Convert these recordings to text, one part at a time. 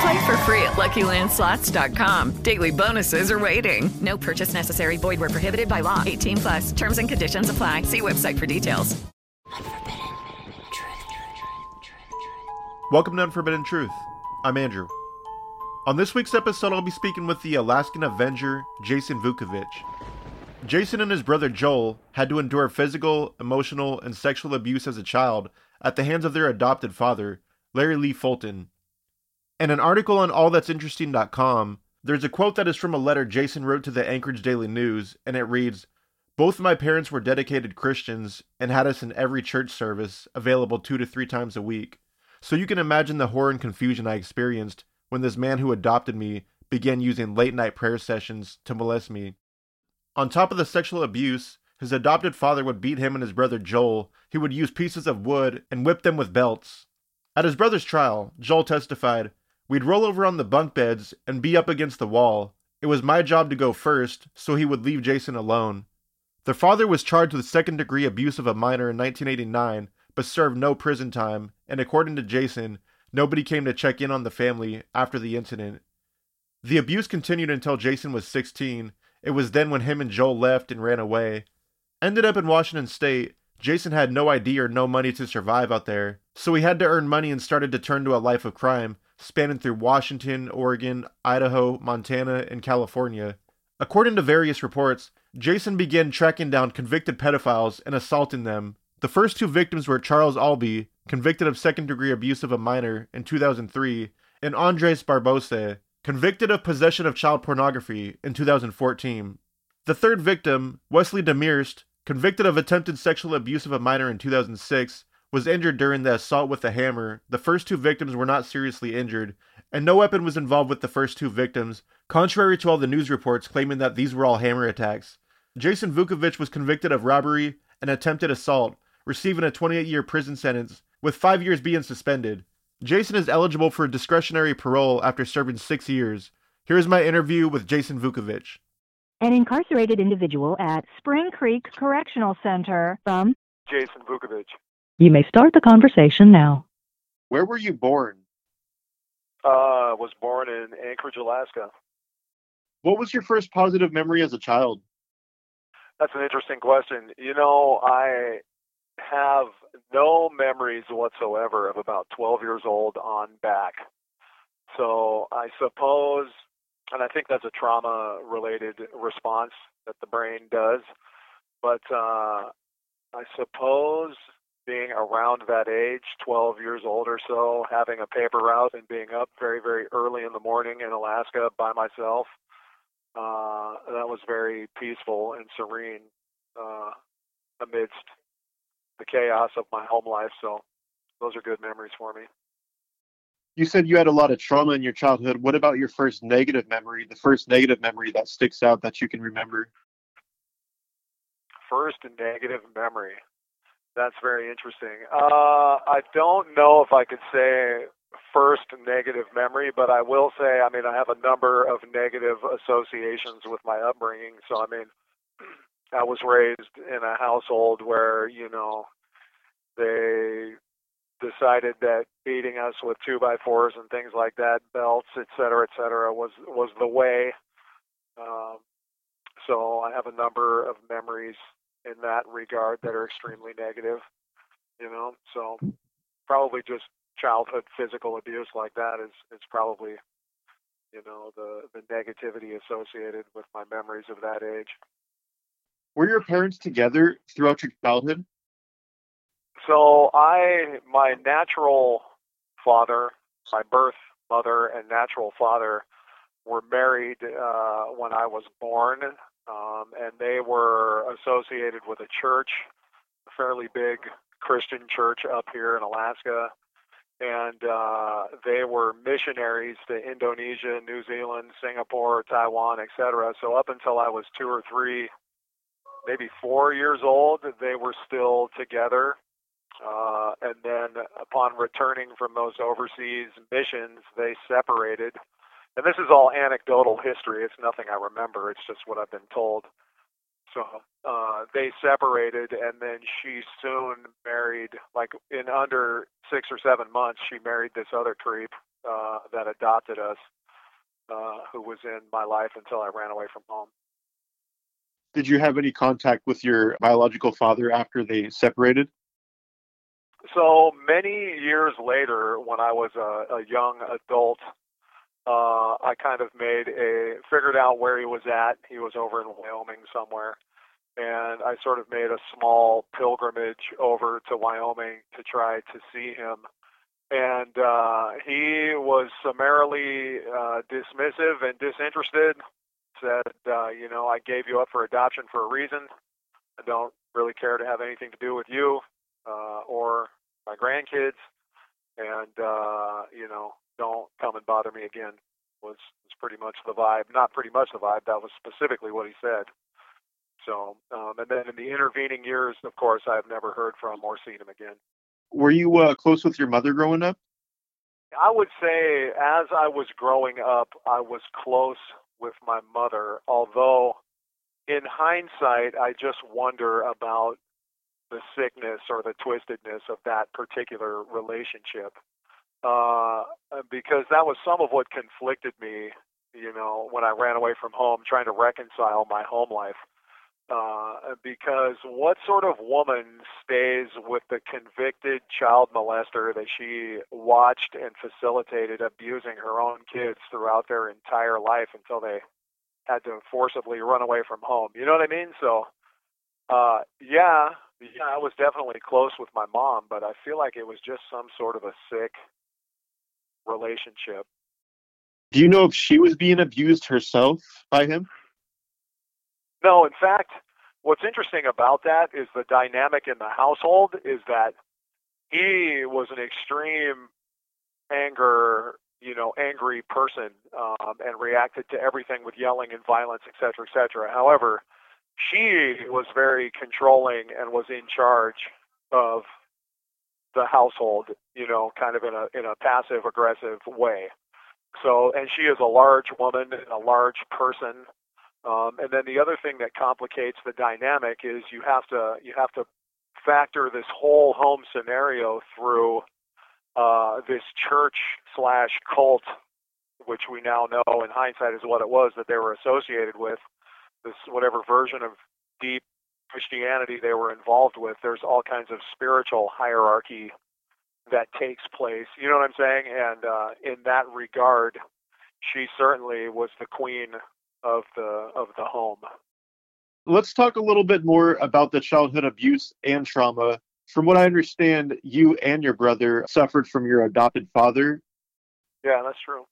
Play for free at LuckyLandSlots.com. Daily bonuses are waiting. No purchase necessary. Void where prohibited by law. 18 plus. Terms and conditions apply. See website for details. Welcome to Unforbidden Truth. I'm Andrew. On this week's episode, I'll be speaking with the Alaskan Avenger, Jason Vukovich. Jason and his brother Joel had to endure physical, emotional, and sexual abuse as a child at the hands of their adopted father, Larry Lee Fulton. In an article on allthat'sinteresting.com, there's a quote that is from a letter Jason wrote to the Anchorage Daily News, and it reads Both my parents were dedicated Christians and had us in every church service, available two to three times a week. So you can imagine the horror and confusion I experienced when this man who adopted me began using late night prayer sessions to molest me. On top of the sexual abuse, his adopted father would beat him and his brother Joel. He would use pieces of wood and whip them with belts. At his brother's trial, Joel testified, We'd roll over on the bunk beds and be up against the wall. It was my job to go first, so he would leave Jason alone. The father was charged with second degree abuse of a minor in 1989, but served no prison time, and according to Jason, nobody came to check in on the family after the incident. The abuse continued until Jason was 16. It was then when him and Joel left and ran away. Ended up in Washington State, Jason had no idea or no money to survive out there, so he had to earn money and started to turn to a life of crime, spanning through Washington, Oregon, Idaho, Montana, and California. According to various reports, Jason began tracking down convicted pedophiles and assaulting them. The first two victims were Charles Albee, convicted of second degree abuse of a minor in 2003, and Andres Barbosa, convicted of possession of child pornography in 2014. The third victim, Wesley Demarest, convicted of attempted sexual abuse of a minor in 2006, was injured during the assault with a hammer. The first two victims were not seriously injured, and no weapon was involved with the first two victims, contrary to all the news reports claiming that these were all hammer attacks. Jason Vukovich was convicted of robbery and attempted assault, receiving a 28 year prison sentence, with five years being suspended. Jason is eligible for discretionary parole after serving six years. Here is my interview with Jason Vukovich. An incarcerated individual at Spring Creek Correctional Center from Jason Vukovich. You may start the conversation now. Where were you born? Uh, was born in Anchorage, Alaska. What was your first positive memory as a child? That's an interesting question. You know, I have no memories whatsoever of about 12 years old on back. So I suppose, and I think that's a trauma related response that the brain does, but uh, I suppose being around that age, 12 years old or so, having a paper route and being up very, very early in the morning in Alaska by myself, uh, that was very peaceful and serene uh, amidst the chaos of my home life. So those are good memories for me. You said you had a lot of trauma in your childhood. What about your first negative memory, the first negative memory that sticks out that you can remember? First negative memory. That's very interesting. Uh, I don't know if I could say first negative memory, but I will say, I mean, I have a number of negative associations with my upbringing. So, I mean, I was raised in a household where, you know, they decided that beating us with two by fours and things like that, belts, et cetera, et cetera, was was the way. Um, so I have a number of memories in that regard that are extremely negative. You know, so probably just childhood physical abuse like that is is probably you know the the negativity associated with my memories of that age. Were your parents together throughout your childhood? So I, my natural father, my birth mother, and natural father were married uh, when I was born, um, and they were associated with a church, a fairly big Christian church up here in Alaska. And uh, they were missionaries to Indonesia, New Zealand, Singapore, Taiwan, etc. So up until I was two or three, maybe four years old, they were still together. Uh, and then upon returning from those overseas missions, they separated. And this is all anecdotal history. It's nothing I remember. It's just what I've been told. So uh, they separated, and then she soon married, like in under six or seven months, she married this other creep uh, that adopted us, uh, who was in my life until I ran away from home. Did you have any contact with your biological father after they separated? So many years later, when I was a, a young adult, uh, I kind of made a figured out where he was at. He was over in Wyoming somewhere, and I sort of made a small pilgrimage over to Wyoming to try to see him. And uh, he was summarily uh, dismissive and disinterested. Said, uh, you know, I gave you up for adoption for a reason. I don't really care to have anything to do with you uh, or my grandkids, and uh, you know, don't come and bother me again. Was was pretty much the vibe. Not pretty much the vibe. That was specifically what he said. So, um, and then in the intervening years, of course, I've never heard from or seen him again. Were you uh, close with your mother growing up? I would say, as I was growing up, I was close with my mother. Although, in hindsight, I just wonder about the sickness or the twistedness of that particular relationship. Uh, because that was some of what conflicted me, you know, when I ran away from home, trying to reconcile my home life. Uh, because what sort of woman stays with the convicted child molester that she watched and facilitated abusing her own kids throughout their entire life until they had to forcibly run away from home? You know what I mean? So, uh, yeah, yeah, I was definitely close with my mom, but I feel like it was just some sort of a sick relationship. Do you know if she was being abused herself by him? No, in fact, what's interesting about that is the dynamic in the household is that he was an extreme anger, you know, angry person um, and reacted to everything with yelling and violence, et cetera, et cetera. However, she was very controlling and was in charge of the household, you know, kind of in a in a passive aggressive way. So, and she is a large woman and a large person. Um, and then the other thing that complicates the dynamic is you have to you have to factor this whole home scenario through uh, this church slash cult, which we now know in hindsight is what it was that they were associated with this whatever version of deep Christianity they were involved with, there's all kinds of spiritual hierarchy that takes place. You know what I'm saying? And uh, in that regard, she certainly was the queen of the of the home. Let's talk a little bit more about the childhood abuse and trauma. From what I understand, you and your brother suffered from your adopted father. Yeah, that's true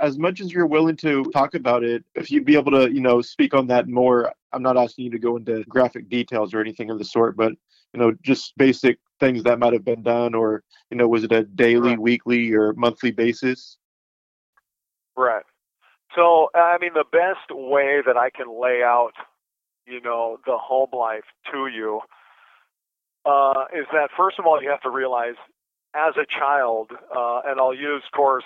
as much as you're willing to talk about it, if you'd be able to, you know, speak on that more, I'm not asking you to go into graphic details or anything of the sort, but you know, just basic things that might have been done, or you know, was it a daily, right. weekly, or monthly basis? Right. So, I mean, the best way that I can lay out, you know, the home life to you uh, is that first of all, you have to realize as a child, uh, and I'll use coarse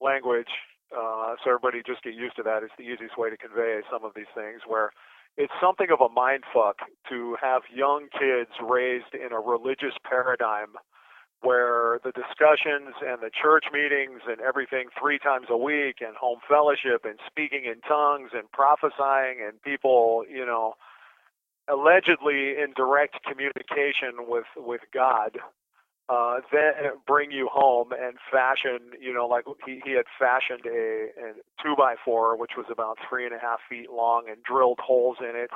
language uh, so everybody just get used to that. It's the easiest way to convey some of these things where it's something of a mind fuck to have young kids raised in a religious paradigm where the discussions and the church meetings and everything three times a week and home fellowship and speaking in tongues and prophesying and people, you know, allegedly in direct communication with with God uh, then bring you home and fashion, you know, like he, he had fashioned a, a two by four, which was about three and a half feet long, and drilled holes in it,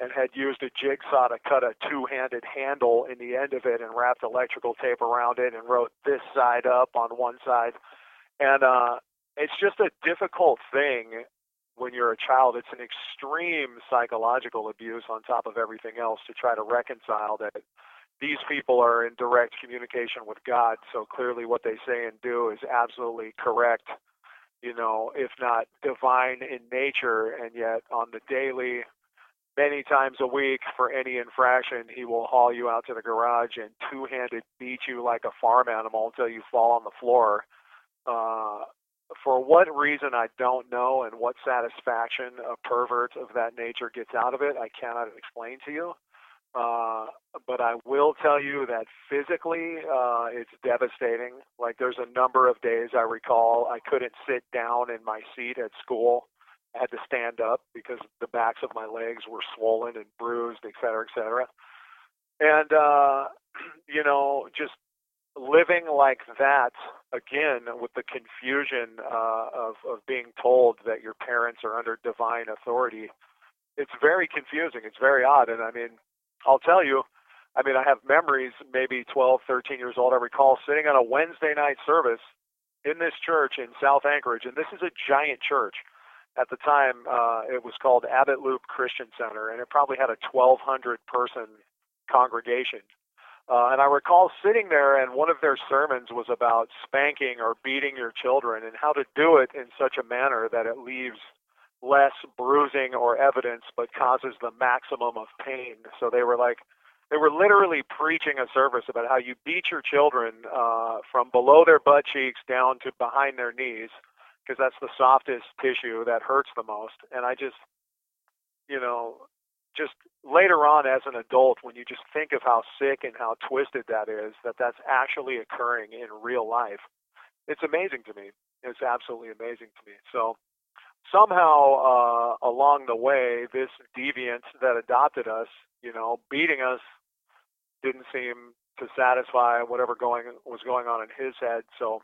and had used a jigsaw to cut a two-handed handle in the end of it and wrapped electrical tape around it and wrote this side up on one side. And uh, it's just a difficult thing when you're a child. It's an extreme psychological abuse on top of everything else to try to reconcile that these people are in direct communication with God. So clearly, what they say and do is absolutely correct. You know, if not divine in nature, and yet on the daily, many times a week for any infraction, he will haul you out to the garage and two handed beat you like a farm animal until you fall on the floor. Uh, for what reason, I don't know, and what satisfaction a pervert of that nature gets out of it, I cannot explain to you. Uh, but I will tell you that physically, uh, it's devastating. Like, there's a number of days I recall I couldn't sit down in my seat at school I had to stand up because the backs of my legs were swollen and bruised, et cetera, et cetera. And, uh, you know, just living like that again with the confusion uh, of, of being told that your parents are under divine authority. It's very confusing. It's very odd. And I mean, I'll tell you, I mean, I have memories, maybe 12, 13 years old. I recall sitting on a Wednesday night service in this church in South Anchorage, and this is a giant church at the time uh, it was called Abbott Loop Christian Center, and it probably had a 1,200 person congregation. Uh, and I recall sitting there, and one of their sermons was about spanking or beating your children and how to do it in such a manner that it leaves less bruising or evidence but causes the maximum of pain. So they were like, they were literally preaching a service about how you beat your children uh, from below their butt cheeks down to behind their knees because that's the softest tissue that hurts the most. And I just, you know, just later on as an adult, when you just think of how sick and how twisted that is, that that's actually occurring in real life, it's amazing to me. It's absolutely amazing to me. So somehow uh, along the way, this deviant that adopted us, you know, beating us didn't seem to satisfy whatever going was going on in his head. So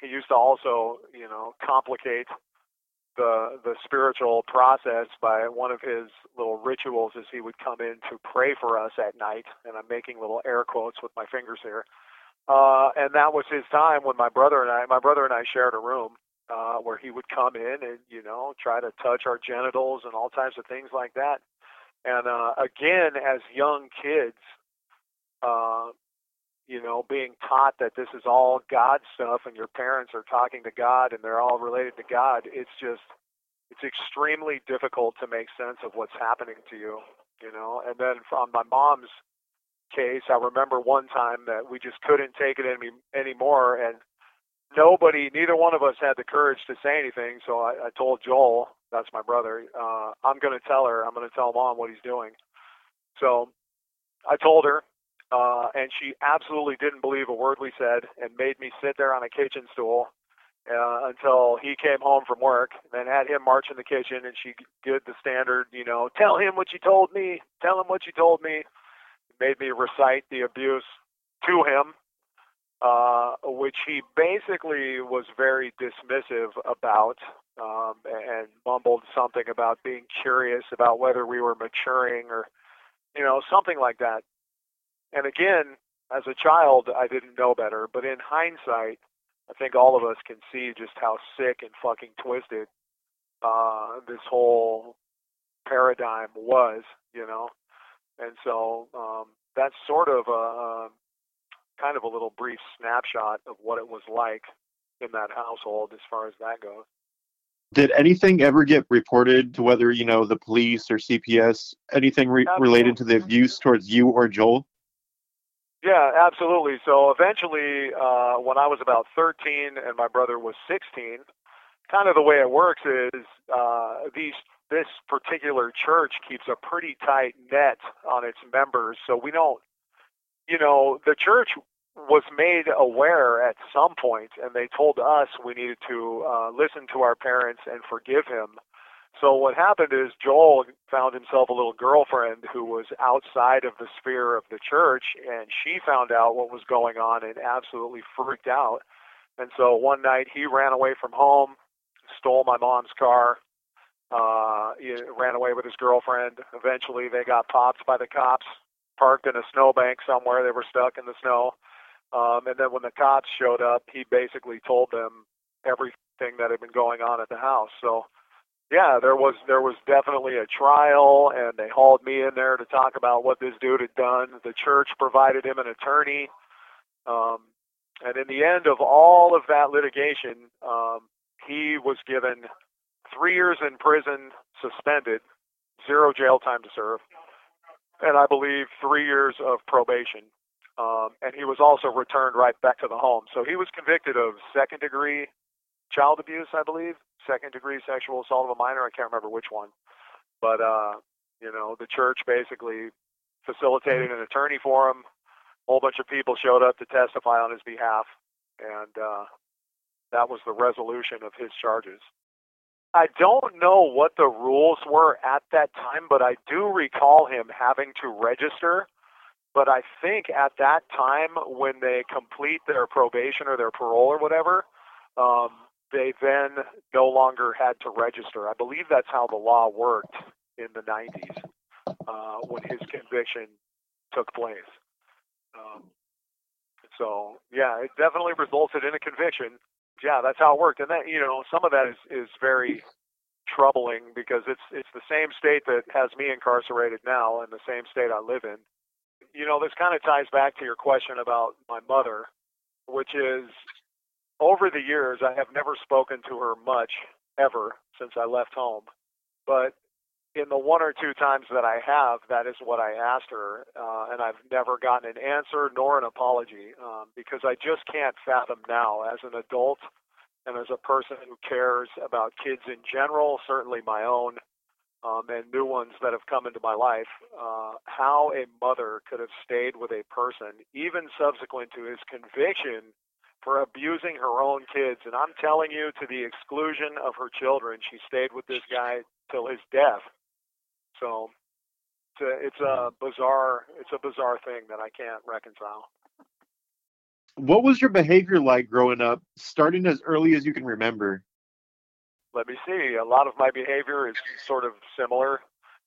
he used to also, you know, complicate the the spiritual process by one of his little rituals is he would come in to pray for us at night, and I'm making little air quotes with my fingers here. Uh, and that was his time when my brother and I, my brother and I shared a room uh, where he would come in and you know try to touch our genitals and all types of things like that. And uh, again, as young kids, uh, you know, being taught that this is all God stuff and your parents are talking to God and they're all related to God, it's just it's extremely difficult to make sense of what's happening to you, you know. And then from my mom's case, I remember one time that we just couldn't take it any anymore and nobody neither one of us had the courage to say anything, so I, I told Joel, that's my brother, uh, I'm gonna tell her, I'm gonna tell mom what he's doing. So I told her uh, and she absolutely didn't believe a word we said and made me sit there on a kitchen stool uh, until he came home from work. Then had him march in the kitchen, and she did the standard, you know, tell him what you told me, tell him what you told me. Made me recite the abuse to him, uh, which he basically was very dismissive about um, and mumbled something about being curious about whether we were maturing or, you know, something like that. And again, as a child, I didn't know better, but in hindsight, I think all of us can see just how sick and fucking twisted uh, this whole paradigm was, you know. And so um, that's sort of a, a kind of a little brief snapshot of what it was like in that household as far as that goes. Did anything ever get reported to whether you know the police or CPS? Anything re- related to the abuse towards you or Joel? Yeah, absolutely. So eventually, uh, when I was about 13 and my brother was 16, kind of the way it works is uh, these this particular church keeps a pretty tight net on its members. So we don't, you know, the church was made aware at some point, and they told us we needed to uh, listen to our parents and forgive him so what happened is Joel found himself a little girlfriend who was outside of the sphere of the church, and she found out what was going on and absolutely freaked out. And so one night he ran away from home, stole my mom's car, Uh, he ran away with his girlfriend. Eventually, they got popped by the cops, parked in a snowbank somewhere. They were stuck in the snow. Um, and then when the cops showed up, he basically told them everything that had been going on at the house. So, yeah, there was there was definitely a trial, and they hauled me in there to talk about what this dude had done. The church provided him an attorney, um, and in the end of all of that litigation, um, he was given three years in prison, suspended, zero jail time to serve, and I believe three years of probation. Um, and he was also returned right back to the home. So he was convicted of second degree child abuse, I believe, second degree sexual assault of a minor. I can't remember which one. But, uh, you know, the church basically facilitated an attorney for him. A whole bunch of people showed up to testify on his behalf. And uh, that was the resolution of his charges. I don't know what the rules were at that time, but I do recall him having to register. But I think at that time, when they complete their probation or their parole or whatever, um, they then no longer had to register. I believe that's how the law worked in the 90s uh, when his conviction took place. Um, so yeah, it definitely resulted in a conviction yeah, that's how it worked. And that you know, some of that is is very troubling because it's it's the same state that has me incarcerated now and the same state I live in. You know, this kind of ties back to your question about my mother, which is over the years I have never spoken to her much ever since I left home. But in the one or two times that I have, that is what I asked her, uh, and I've never gotten an answer nor an apology um, because I just can't fathom now, as an adult and as a person who cares about kids in general, certainly my own, um, and new ones that have come into my life, uh, how a mother could have stayed with a person, even subsequent to his conviction, for abusing her own kids. And I'm telling you, to the exclusion of her children, she stayed with this guy till his death. So it's a, it's a bizarre it's a bizarre thing that I can't reconcile. What was your behavior like growing up, starting as early as you can remember? Let me see. A lot of my behavior is sort of similar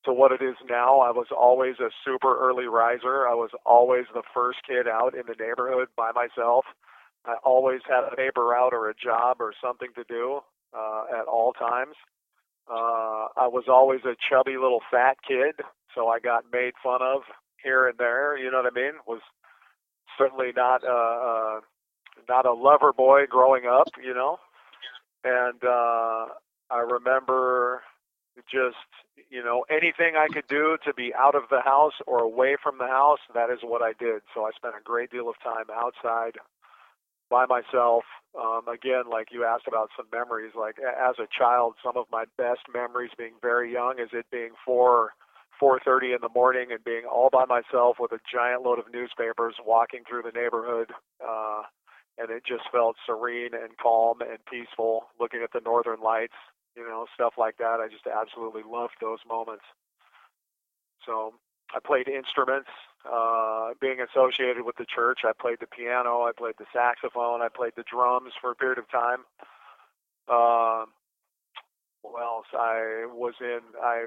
to what it is now. I was always a super early riser. I was always the first kid out in the neighborhood by myself. I always had a neighbor out or a job or something to do uh, at all times. Uh, I was always a chubby little fat kid, so I got made fun of here and there. You know what I mean? Was certainly not a, uh, not a lover boy growing up, you know. And uh, I remember just you know anything I could do to be out of the house or away from the house. That is what I did. So I spent a great deal of time outside by myself. Um, again, like you asked about some memories, like as a child, some of my best memories being very young is it being four, 4:30 in the morning and being all by myself with a giant load of newspapers, walking through the neighborhood, uh, and it just felt serene and calm and peaceful, looking at the northern lights, you know, stuff like that. I just absolutely loved those moments. So I played instruments uh, being associated with the church. I played the piano, I played the saxophone, I played the drums for a period of time. Uh, what else? I was in. I,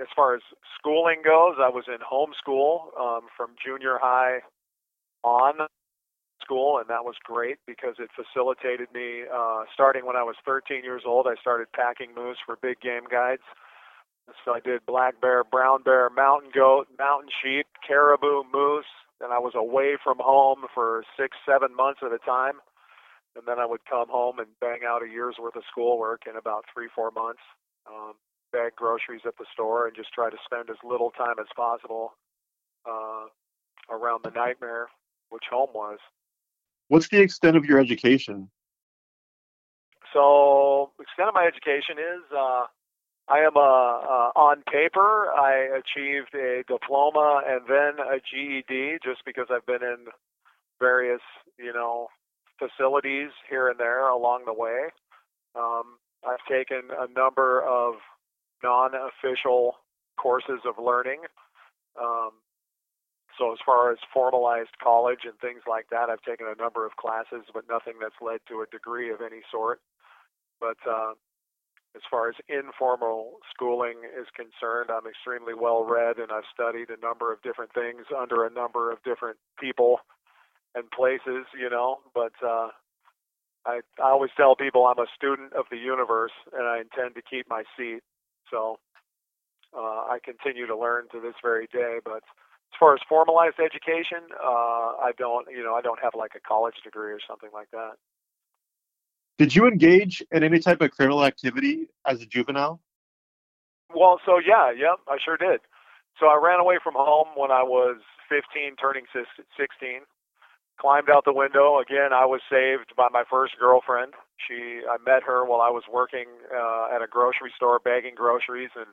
as far as schooling goes, I was in homeschool um, from junior high on school, and that was great because it facilitated me. Uh, starting when I was 13 years old, I started packing moose for big game guides. So I did black bear, brown bear, mountain goat, mountain sheep, caribou, moose. And I was away from home for six, seven months at a time. And then I would come home and bang out a year's worth of schoolwork in about three, four months. Um, bag groceries at the store and just try to spend as little time as possible uh, around the nightmare, which home was. What's the extent of your education? So, extent of my education is uh, I am a, uh, on paper. I achieved a diploma and then a GED just because I've been in various, you know, facilities here and there along the way. Um, I've taken a number of non-official courses of learning. Um, so as far as formalized college and things like that, I've taken a number of classes, but nothing that's led to a degree of any sort. But uh, as far as informal schooling is concerned, I'm extremely well read and I've studied a number of different things under a number of different people and places, you know. But uh, I, I always tell people I'm a student of the universe and I intend to keep my seat. So uh, I continue to learn to this very day. But as far as formalized education, uh, I don't, you know, I don't have like a college degree or something like that. Did you engage in any type of criminal activity as a juvenile? Well, so yeah, yep, I sure did. So I ran away from home when I was 15, turning 16. Climbed out the window. Again, I was saved by my first girlfriend. She, I met her while I was working uh, at a grocery store bagging groceries, and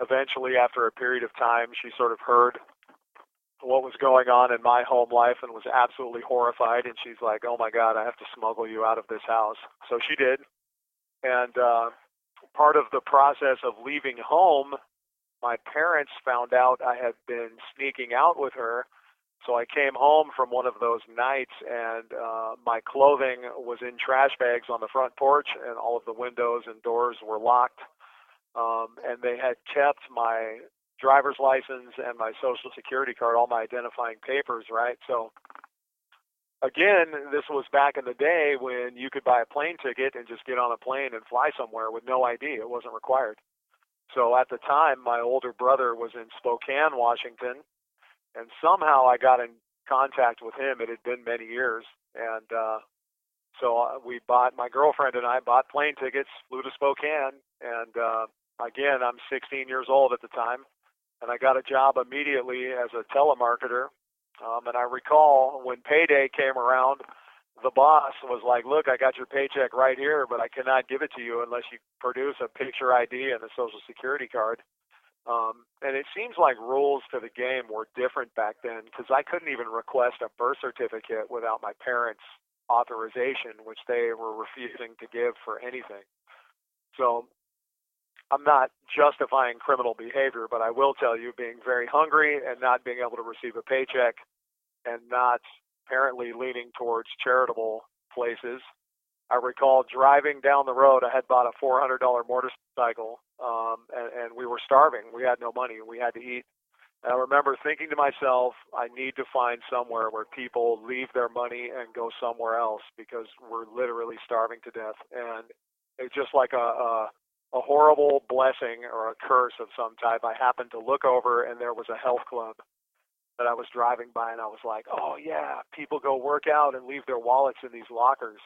eventually, after a period of time, she sort of heard what was going on in my home life and was absolutely horrified. And she's like, "Oh my God, I have to smuggle you out of this house." So she did, and uh, part of the process of leaving home, my parents found out I had been sneaking out with her. So I came home from one of those nights, and uh, my clothing was in trash bags on the front porch, and all of the windows and doors were locked. Um, and they had kept my driver's license and my social security card, all my identifying papers, right? So again, this was back in the day when you could buy a plane ticket and just get on a plane and fly somewhere with no ID. It wasn't required. So at the time, my older brother was in Spokane, Washington, and somehow I got in contact with him. It had been many years, and uh, so uh, we bought my girlfriend and I bought plane tickets, flew to Spokane, and uh, again, I'm 16 years old at the time, and I got a job immediately as a telemarketer. Um, and I recall when payday came around, the boss was like, "Look, I got your paycheck right here, but I cannot give it to you unless you produce a picture ID and a social security card." Um, and it seems like rules to the game were different back then because I couldn't even request a birth certificate without my parents' authorization, which they were refusing to give for anything. So I'm not justifying criminal behavior, but I will tell you being very hungry and not being able to receive a paycheck and not apparently leaning towards charitable places. I recall driving down the road. I had bought a $400 motorcycle, um, and, and we were starving. We had no money. We had to eat. And I remember thinking to myself, I need to find somewhere where people leave their money and go somewhere else because we're literally starving to death. And it's just like a, a a horrible blessing or a curse of some type. I happened to look over and there was a health club that I was driving by and I was like, "Oh yeah, people go work out and leave their wallets in these lockers."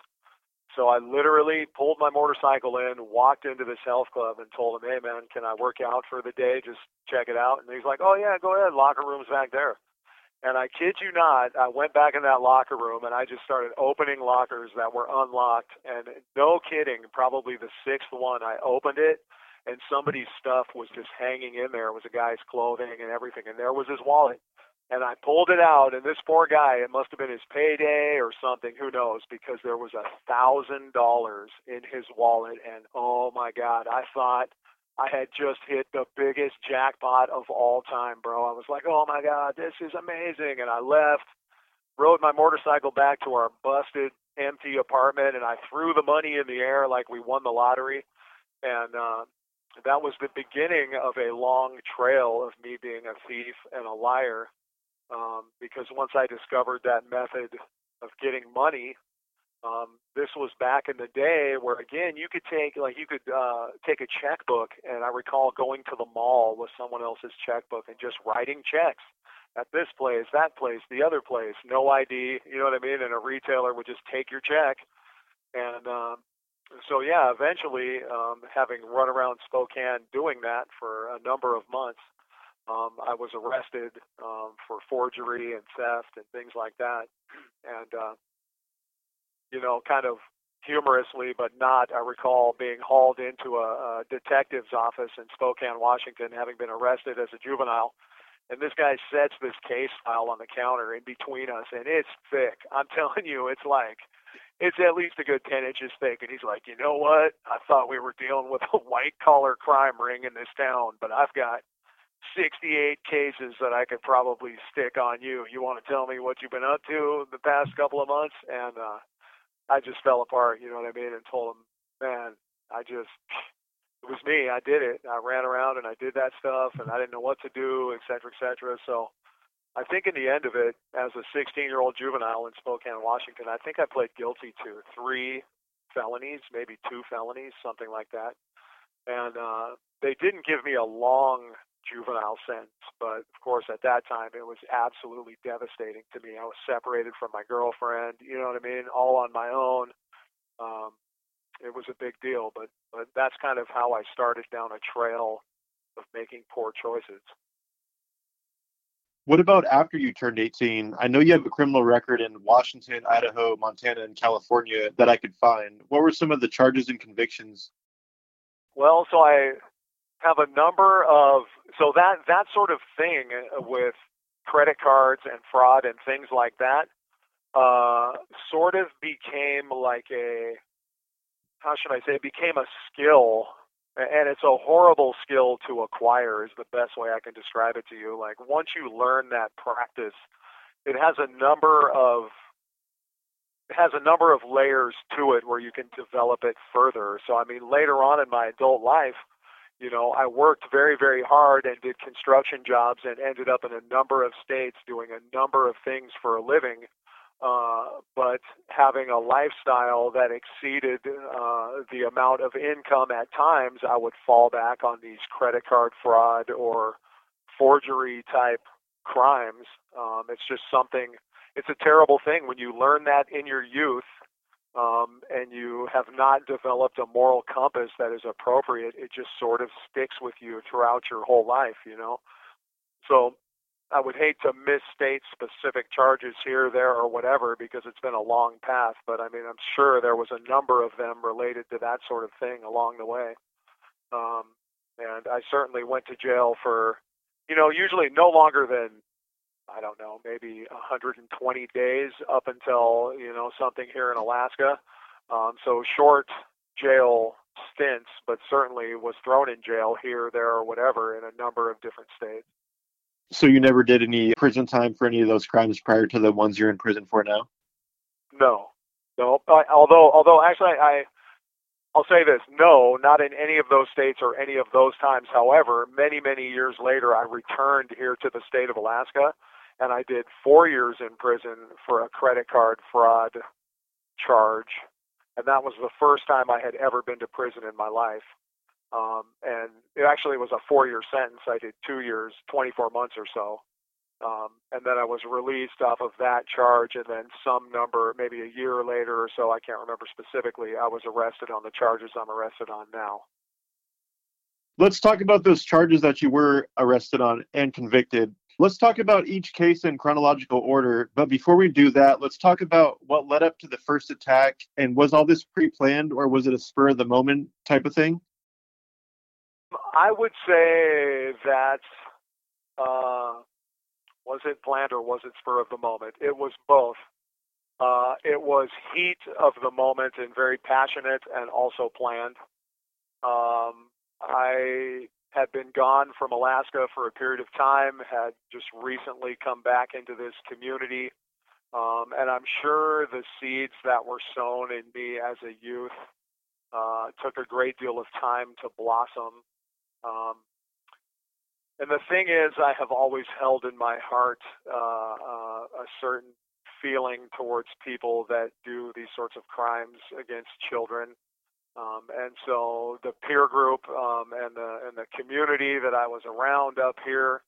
So I literally pulled my motorcycle in, walked into this health club and told him, "Hey man, can I work out for the day? Just check it out." And he's like, "Oh yeah, go ahead. Locker room's back there." And I kid you not, I went back in that locker room and I just started opening lockers that were unlocked. And no kidding, probably the sixth one, I opened it and somebody's stuff was just hanging in there. It was a guy's clothing and everything. And there was his wallet. And I pulled it out, and this poor guy, it must have been his payday or something, who knows, because there was a thousand dollars in his wallet. And oh my God, I thought I had just hit the biggest jackpot of all time, bro. I was like, oh my God, this is amazing. And I left, rode my motorcycle back to our busted, empty apartment, and I threw the money in the air like we won the lottery. And uh, that was the beginning of a long trail of me being a thief and a liar. Um, because once I discovered that method of getting money, um, this was back in the day where again you could take like you could uh, take a checkbook, and I recall going to the mall with someone else's checkbook and just writing checks at this place, that place, the other place, no ID, you know what I mean? And a retailer would just take your check, and um, so yeah, eventually, um, having run around Spokane doing that for a number of months, um, I was arrested um, for forgery and theft and things like that, and uh, you know, kind of humorously, but not. I recall being hauled into a, a detective's office in Spokane, Washington, having been arrested as a juvenile. And this guy sets this case file on the counter in between us, and it's thick. I'm telling you, it's like, it's at least a good 10 inches thick. And he's like, you know what? I thought we were dealing with a white collar crime ring in this town, but I've got 68 cases that I could probably stick on you. You want to tell me what you've been up to the past couple of months? And, uh, I just fell apart, you know what I mean, and told him, man, I just it was me. I did it. I ran around and I did that stuff, and I didn't know what to do, et cetera, et cetera. So I think in the end of it, as a 16-year-old juvenile in Spokane, Washington, I think I played guilty to three felonies, maybe two felonies, something like that. And uh, they didn't give me a long juvenile sentence, but of course at that time it was absolutely devastating to me. I was separated from my girlfriend, you know what I mean, all on my own. Um, it was a big deal, but but that's kind of how I started down a trail of making poor choices. What about after you turned 18? I know you have a criminal record in Washington, Idaho, Montana, and California that I could find. What were some of the charges and convictions? Well, so I have a number of so that that sort of thing with credit cards and fraud and things like that uh, sort of became like a how should I say, it became a skill, and it's a horrible skill to acquire, is the best way I can describe it to you. Like, once you learn that practice, it has a number of it has a number of layers to it where you can develop it further. So I mean later on in my adult life, you know, I worked very, very hard and did construction jobs and ended up in a number of states doing a number of things for a living uh, but having a lifestyle that exceeded uh, the amount of income at times, I would fall back on these credit card fraud or forgery type crimes. Um, it's just something, it's a terrible thing when you learn that in your youth um, and you have not developed a moral compass that is appropriate, it just sort of sticks with you throughout your whole life, you know? So I would hate to misstate specific charges here, there, or whatever because it's been a long path. But I mean, I'm sure there was a number of them related to that sort of thing along the way. Um, and I certainly went to jail for, you know, usually no longer than, I don't know, maybe 120 days up until, you know, something here in Alaska. Um, so short jail stints, but certainly was thrown in jail here, there, or whatever in a number of different states. So you never did any prison time for any of those crimes prior to the ones you're in prison for now? No, no. I, although, although actually, I, I'll say this: no, not in any of those states or any of those times. However, many, many years later, I returned here to the state of Alaska, and I did four years in prison for a credit card fraud charge, and that was the first time I had ever been to prison in my life. Um, and it actually was a four year sentence. I did two years, 24 months or so. Um, and then I was released off of that charge, and then some number, maybe a year later or so, I can't remember specifically, I was arrested on the charges I'm arrested on now. Let's talk about those charges that you were arrested on and convicted. Let's talk about each case in chronological order. But before we do that, let's talk about what led up to the first attack. And was all this pre planned or was it a spur of the moment type of thing? I would say that uh, was it planned or was it spur of the moment? It was both. Uh, it was heat of the moment and very passionate and also planned. Um, I had been gone from Alaska for a period of time, had just recently come back into this community. Um, and I'm sure the seeds that were sown in me as a youth uh, took a great deal of time to blossom um, and the thing is, I have always held in my heart uh, uh, a certain feeling towards people that do these sorts of crimes against children. Um, and so the peer group um, and the and the community that I was around up here.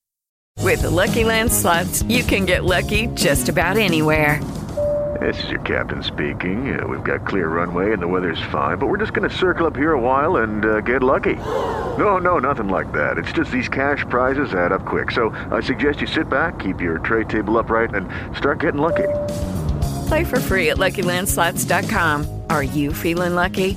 With the Lucky Land slots, you can get lucky just about anywhere. This is your captain speaking. Uh, we've got clear runway and the weather's fine, but we're just going to circle up here a while and uh, get lucky. No, no, nothing like that. It's just these cash prizes add up quick. So I suggest you sit back, keep your tray table upright, and start getting lucky. Play for free at LuckyLandSlots.com. Are you feeling lucky?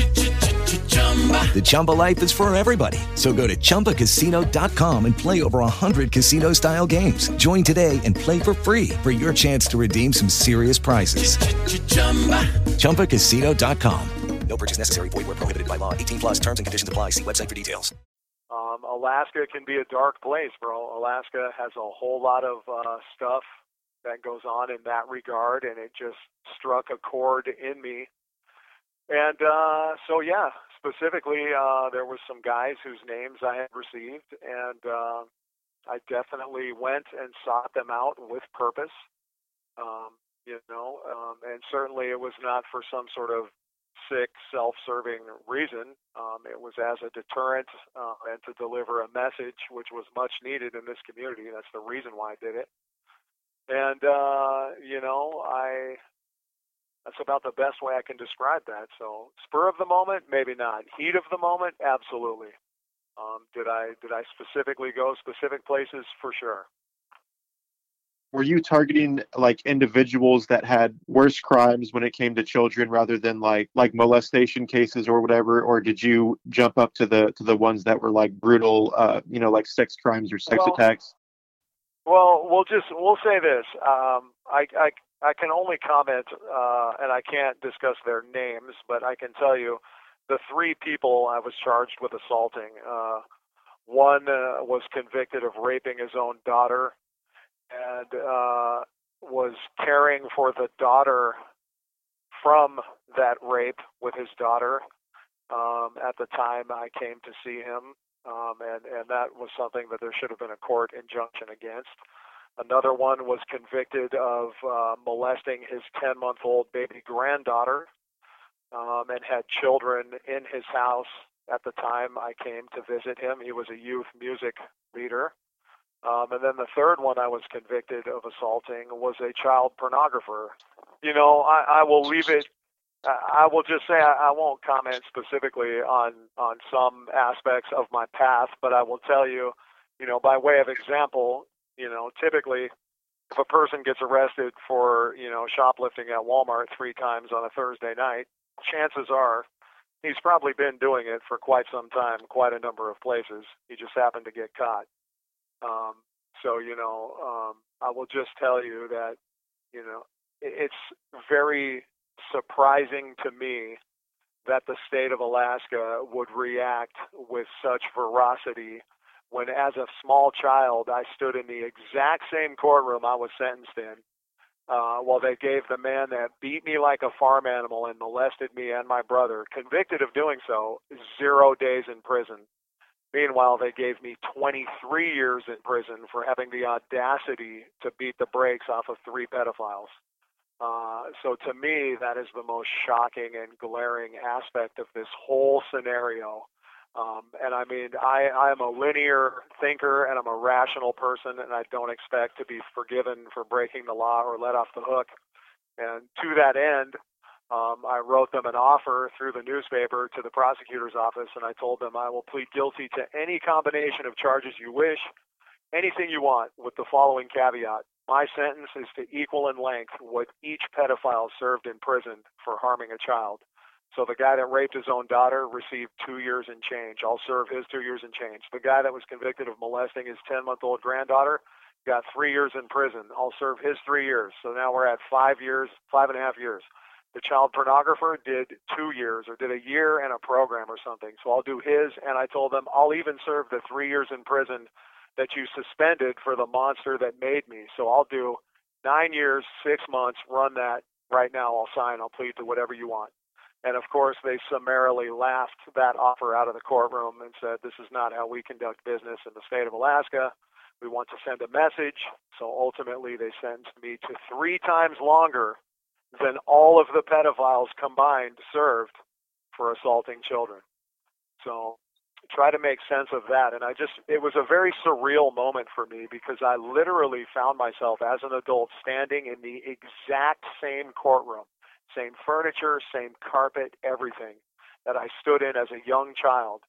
The Chumba life is for everybody. So go to ChumbaCasino.com and play over 100 casino style games. Join today and play for free for your chance to redeem some serious prizes. ChumbaCasino.com. No purchase necessary. Void where prohibited by law. 18 plus terms and conditions apply. See website for details. Um, Alaska can be a dark place, bro. Alaska has a whole lot of uh, stuff that goes on in that regard, and it just struck a chord in me. And uh, so, yeah, specifically, uh, there was some guys whose names I had received, and uh, I definitely went and sought them out with purpose. Um, you know, um, and certainly it was not for some sort of sick, self-serving reason. Um, it was as a deterrent uh, and to deliver a message, which was much needed in this community. That's the reason why I did it. And uh, you know, I that's about the best way I can describe that. So, spur of the moment, maybe not. Heat of the moment, absolutely. Um, did I did I specifically go specific places for sure? Were you targeting like individuals that had worse crimes when it came to children rather than like like molestation cases or whatever, or did you jump up to the to the ones that were like brutal, uh, you know, like sex crimes or sex Well, attacks? Well, we'll just we'll say this. Um, I, I I can only comment, uh, and I can't discuss their names, but I can tell you the three people I was charged with assaulting. Uh, one uh, was convicted of raping his own daughter, and uh, was caring for the daughter from that rape with his daughter um, at the time I came to see him, um, and and that was something that there should have been a court injunction against. Another one was convicted of uh, molesting his 10-month-old baby granddaughter, um, and had children in his house at the time I came to visit him. He was a youth music leader. Um, and then the third one I was convicted of assaulting was a child pornographer. You know, I, I will leave it. I will just say I, won't comment specifically on on some aspects of my path, but I will tell you, you know, by way of example, you know, typically if a person gets arrested for you know shoplifting at Walmart three times on a Thursday night, chances are he's probably been doing it for quite some time, quite a number of places. He just happened to get caught. Um, so you know, um, I will just tell you that you know it's very surprising to me that the state of Alaska would react with such ferocity when, as a small child, I stood in the exact same courtroom I was sentenced in. Uh, while they gave the man that beat me like a farm animal and molested me and my brother, convicted of doing so, zero days in prison. Meanwhile, they gave me 23 years in prison for having the audacity to beat the brakes off of three pedophiles. Uh, so to me, that is the most shocking and glaring aspect of this whole scenario. Um, and I mean, I, I'm a linear thinker and I'm a rational person, and I don't expect to be forgiven for breaking the law or let off the hook. And to that end, um, I wrote them an offer through the newspaper to the prosecutor's office, and I told them I will plead guilty to any combination of charges you wish, anything you want, with the following caveat. My sentence is to equal in length what each pedophile served in prison for harming a child. So the guy that raped his own daughter received two years and change. I'll serve his two years and change. The guy that was convicted of molesting his 10 month old granddaughter got three years in prison. I'll serve his three years. So now we're at five years, five and a half years. The child pornographer did two years or did a year and a program or something. So I'll do his, and I told them I'll even serve the three years in prison that you suspended for the monster that made me. So I'll do nine years, six months, run that right now. I'll sign, I'll plead to whatever you want. And of course, they summarily laughed that offer out of the courtroom and said, This is not how we conduct business in the state of Alaska. We want to send a message. So ultimately, they sentenced me to three times longer than all of the pedophiles combined served for assaulting children. So try to make sense of that. And I just, it was a very surreal moment for me because I literally found myself as an adult standing in the exact same courtroom, same furniture, same carpet, everything that I stood in as a young child.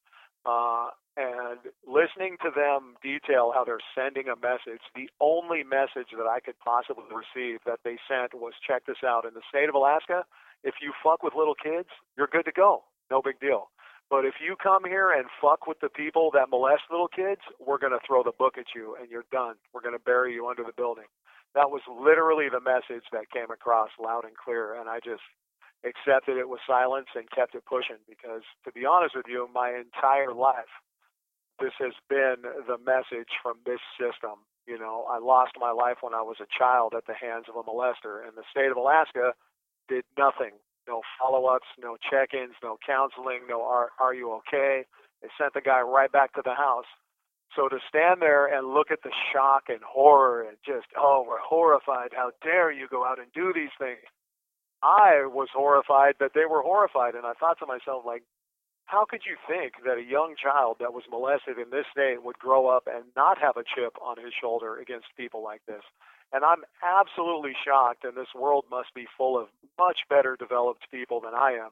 Uh, and listening to them detail how they're sending a message, the only message that I could possibly receive that they sent was check this out. In the state of Alaska, if you fuck with little kids, you're good to go. No big deal. But if you come here and fuck with the people that molest little kids, we're going to throw the book at you and you're done. We're going to bury you under the building. That was literally the message that came across loud and clear. And I just accepted it with silence and kept it pushing because, to be honest with you, my entire life, this has been the message from this system. You know, I lost my life when I was a child at the hands of a molester, and the state of Alaska did nothing. No follow-ups, no check-ins, no counseling, no are, are you okay? They sent the guy right back to the house. So to stand there and look at the shock and horror and just, oh, we're horrified. How dare you go out and do these things? I was horrified that they were horrified. And I thought to myself, like, how could you think that a young child that was molested in this state would grow up and not have a chip on his shoulder against people like this? And I'm absolutely shocked, and this world must be full of much better developed people than I am,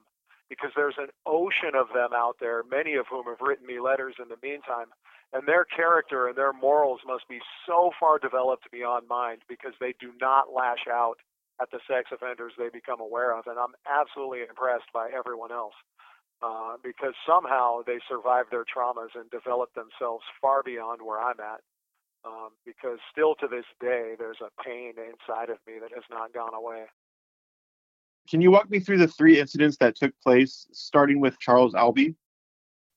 because there's an ocean of them out there, many of whom have written me letters in the meantime, and their character and their morals must be so far developed beyond mine because they do not lash out at the sex offenders they become aware of. And I'm absolutely impressed by everyone else uh, because somehow they survive their traumas and develop themselves far beyond where I'm at. Um, because still to this day, there's a pain inside of me that has not gone away. Can you walk me through the three incidents that took place, starting with Charles Albee?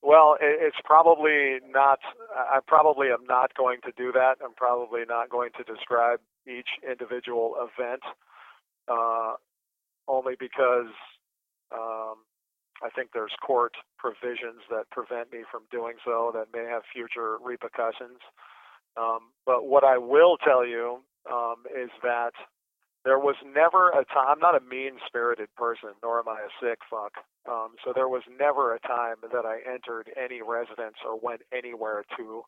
Well, it's probably not. I probably am not going to do that. I'm probably not going to describe each individual event, uh, only because um, I think there's court provisions that prevent me from doing so that may have future repercussions. Um, but what I will tell you um, is that there was never a time. I'm not a mean-spirited person, nor am I a sick fuck. Um, so there was never a time that I entered any residence or went anywhere to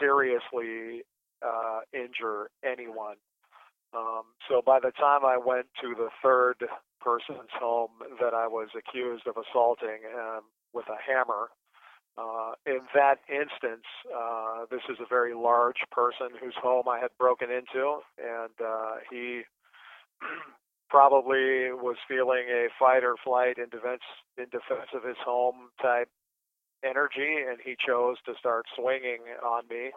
seriously uh, injure anyone. Um, so by the time I went to the third person's home that I was accused of assaulting um, with a hammer, uh, in that instance, uh, this is a very large person whose home I had broken into, and uh, he probably was feeling a fight or flight in defense in defense of his home type energy, and he chose to start swinging on me.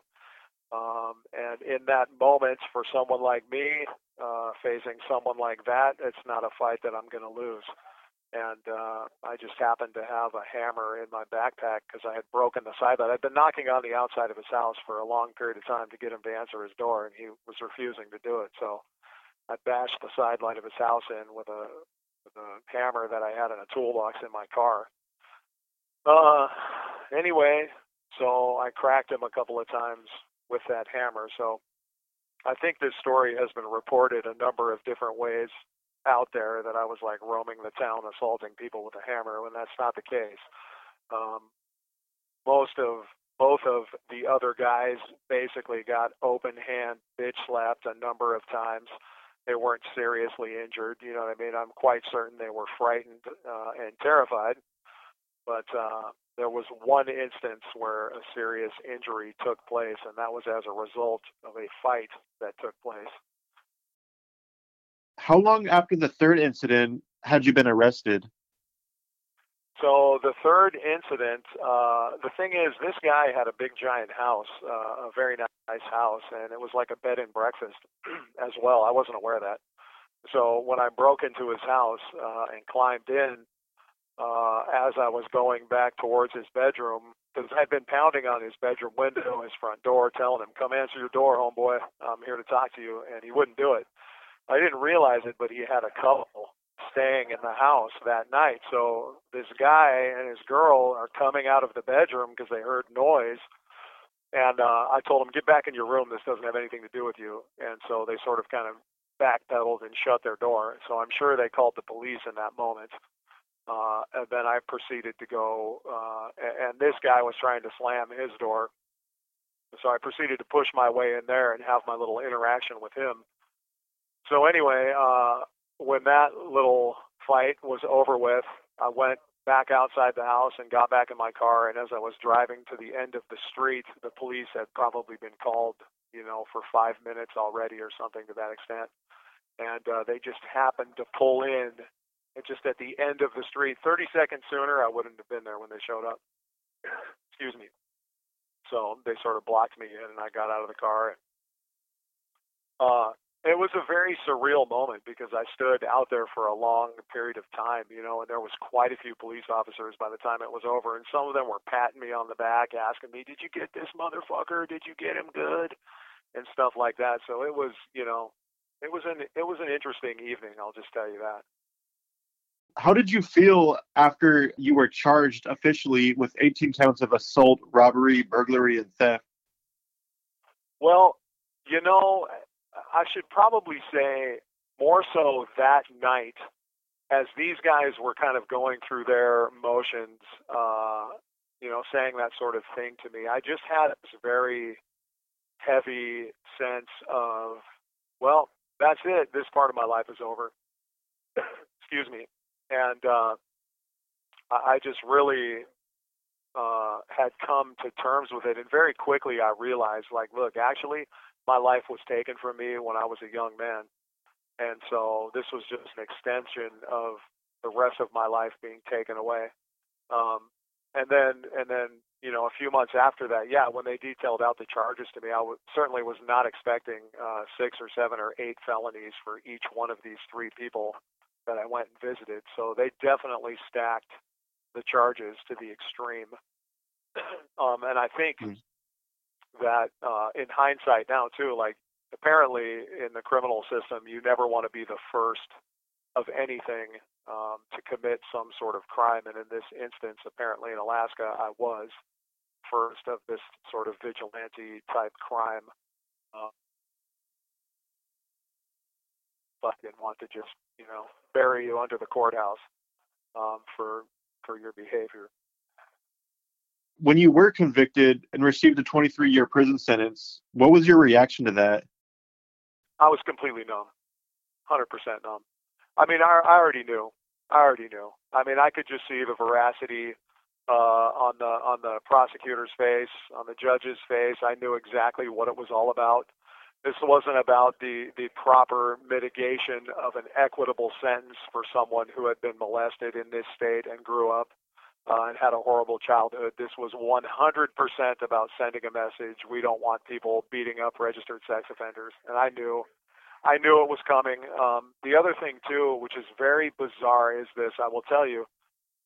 Um, and in that moment, for someone like me, uh, facing someone like that, it's not a fight that I'm going to lose and uh, I just happened to have a hammer in my backpack because I had broken the side. I'd been knocking on the outside of his house for a long period of time to get him to answer his door, and he was refusing to do it. So I bashed the side light of his house in with a, with a hammer that I had in a toolbox in my car. Uh, anyway, so I cracked him a couple of times with that hammer. So I think this story has been reported a number of different ways out there that I was like roaming the town assaulting people with a hammer when that's not the case. Um, most of both of the other guys basically got open hand bitch slapped a number of times. They weren't seriously injured, you know what I mean? I'm quite certain they were frightened uh, and terrified. But uh, there was one instance where a serious injury took place, and that was as a result of a fight that took place how long after the third incident had you been arrested? So the third incident, uh, the thing is, this guy had a big giant house, uh, a very nice house, and it was like a bed and breakfast as well. I wasn't aware of that. So when I broke into his house uh, and climbed in, uh, as I was going back towards his bedroom, because I'd been pounding on his bedroom window, his front door, telling him, "Come answer your door, homeboy. I'm here to talk to you," and he wouldn't do it. I didn't realize it, but he had a couple staying in the house that night. So this guy and his girl are coming out of the bedroom because they heard noise. And uh, I told them, get back in your room. This doesn't have anything to do with you. And so they sort of kind of backpedaled and shut their door. So I'm sure they called the police in that moment. Uh, and then I proceeded to go, uh, and this guy was trying to slam his door. So I proceeded to push my way in there and have my little interaction with him. So anyway, uh, when that little fight was over with, I went back outside the house and got back in my car. And as I was driving to the end of the street, the police had probably been called, you know, for five minutes already or something to that extent. And uh, they just happened to pull in and just at the end of the street. 30 seconds sooner, I wouldn't have been there when they showed up. Excuse me. So they sort of blocked me in, and I got out of the car. And, uh, it was a very surreal moment because I stood out there for a long period of time, you know, and there was quite a few police officers by the time it was over, and some of them were patting me on the back, asking me, "Did you get this motherfucker? Did you get him good?" and stuff like that. So it was, you know, it was an it was an interesting evening. I'll just tell you that. How did you feel after you were charged officially with 18 counts of assault, robbery, burglary, and theft? Well, you know, I should probably say more so that night, as these guys were kind of going through their motions, uh, you know, saying that sort of thing to me. I just had this very heavy sense of, well, that's it. This part of my life is over. Excuse me. And uh, I just really uh, had come to terms with it. And very quickly I realized, like, look, actually, my life was taken from me when I was a young man. And so this was just an extension of the rest of my life being taken away. Um, and then, and then, you know, a few months after that, yeah, when they detailed out the charges to me, I w- certainly was not expecting uh, six or seven or eight felonies for each one of these three people that I went and visited. So they definitely stacked the charges to the extreme. um, and I think mm that uh, in hindsight now too, like apparently in the criminal system, you never want to be the first of anything um, to commit some sort of crime. And in this instance, apparently in Alaska, I was first of this sort of vigilante type crime. Uh, but didn't want to just, you know, bury you under the courthouse um, for for your behavior when you were convicted and received a 23 year prison sentence, what was your reaction to that? I was completely numb, 100% numb. I mean, I, I already knew. I already knew. I mean, I could just see the veracity uh, on the on the prosecutor's face, on the judge's face. I knew exactly what it was all about. This wasn't about the the proper mitigation of an equitable sentence for someone who had been molested in this state and grew up uh, and had a horrible childhood. This was 100% about sending a message. We don't want people beating up registered sex offenders, and I knew, I knew it was coming. Um, the other thing too, which is very bizarre, is this. I will tell you.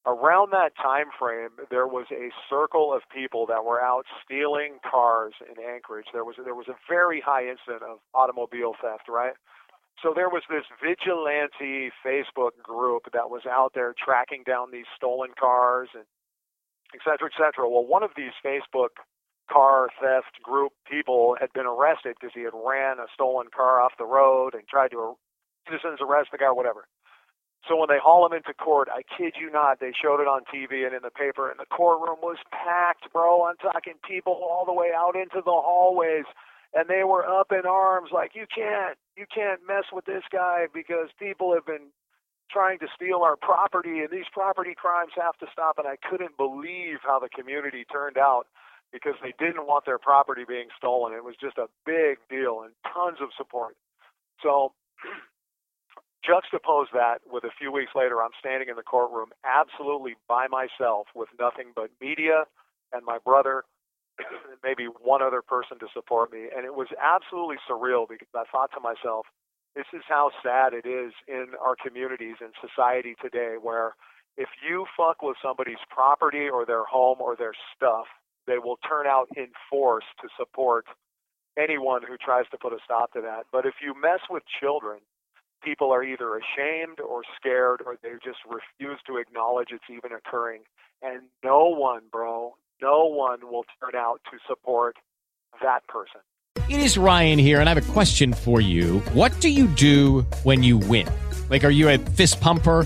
Around that time frame, there was a circle of people that were out stealing cars in Anchorage. There was there was a very high incident of automobile theft, right? So there was this vigilante Facebook group that was out there tracking down these stolen cars and et cetera, et cetera. Well, one of these Facebook car theft group people had been arrested because he had ran a stolen car off the road and tried to citizens arrest the guy or whatever. So when they haul him into court, I kid you not, they showed it on TV and in the paper, and the courtroom was packed, bro. I'm talking people all the way out into the hallways and they were up in arms like you can't you can't mess with this guy because people have been trying to steal our property and these property crimes have to stop and I couldn't believe how the community turned out because they didn't want their property being stolen. It was just a big deal and tons of support. So juxtapose that with a few weeks later I'm standing in the courtroom absolutely by myself with nothing but media and my brother maybe one other person to support me. And it was absolutely surreal because I thought to myself, this is how sad it is in our communities and society today, where if you fuck with somebody's property or their home or their stuff, they will turn out in force to support anyone who tries to put a stop to that. But if you mess with children, people are either ashamed or scared or they just refuse to acknowledge it's even occurring. And no one, bro, no one will turn out to support that person. It is Ryan here, and I have a question for you. What do you do when you win? Like, are you a fist pumper?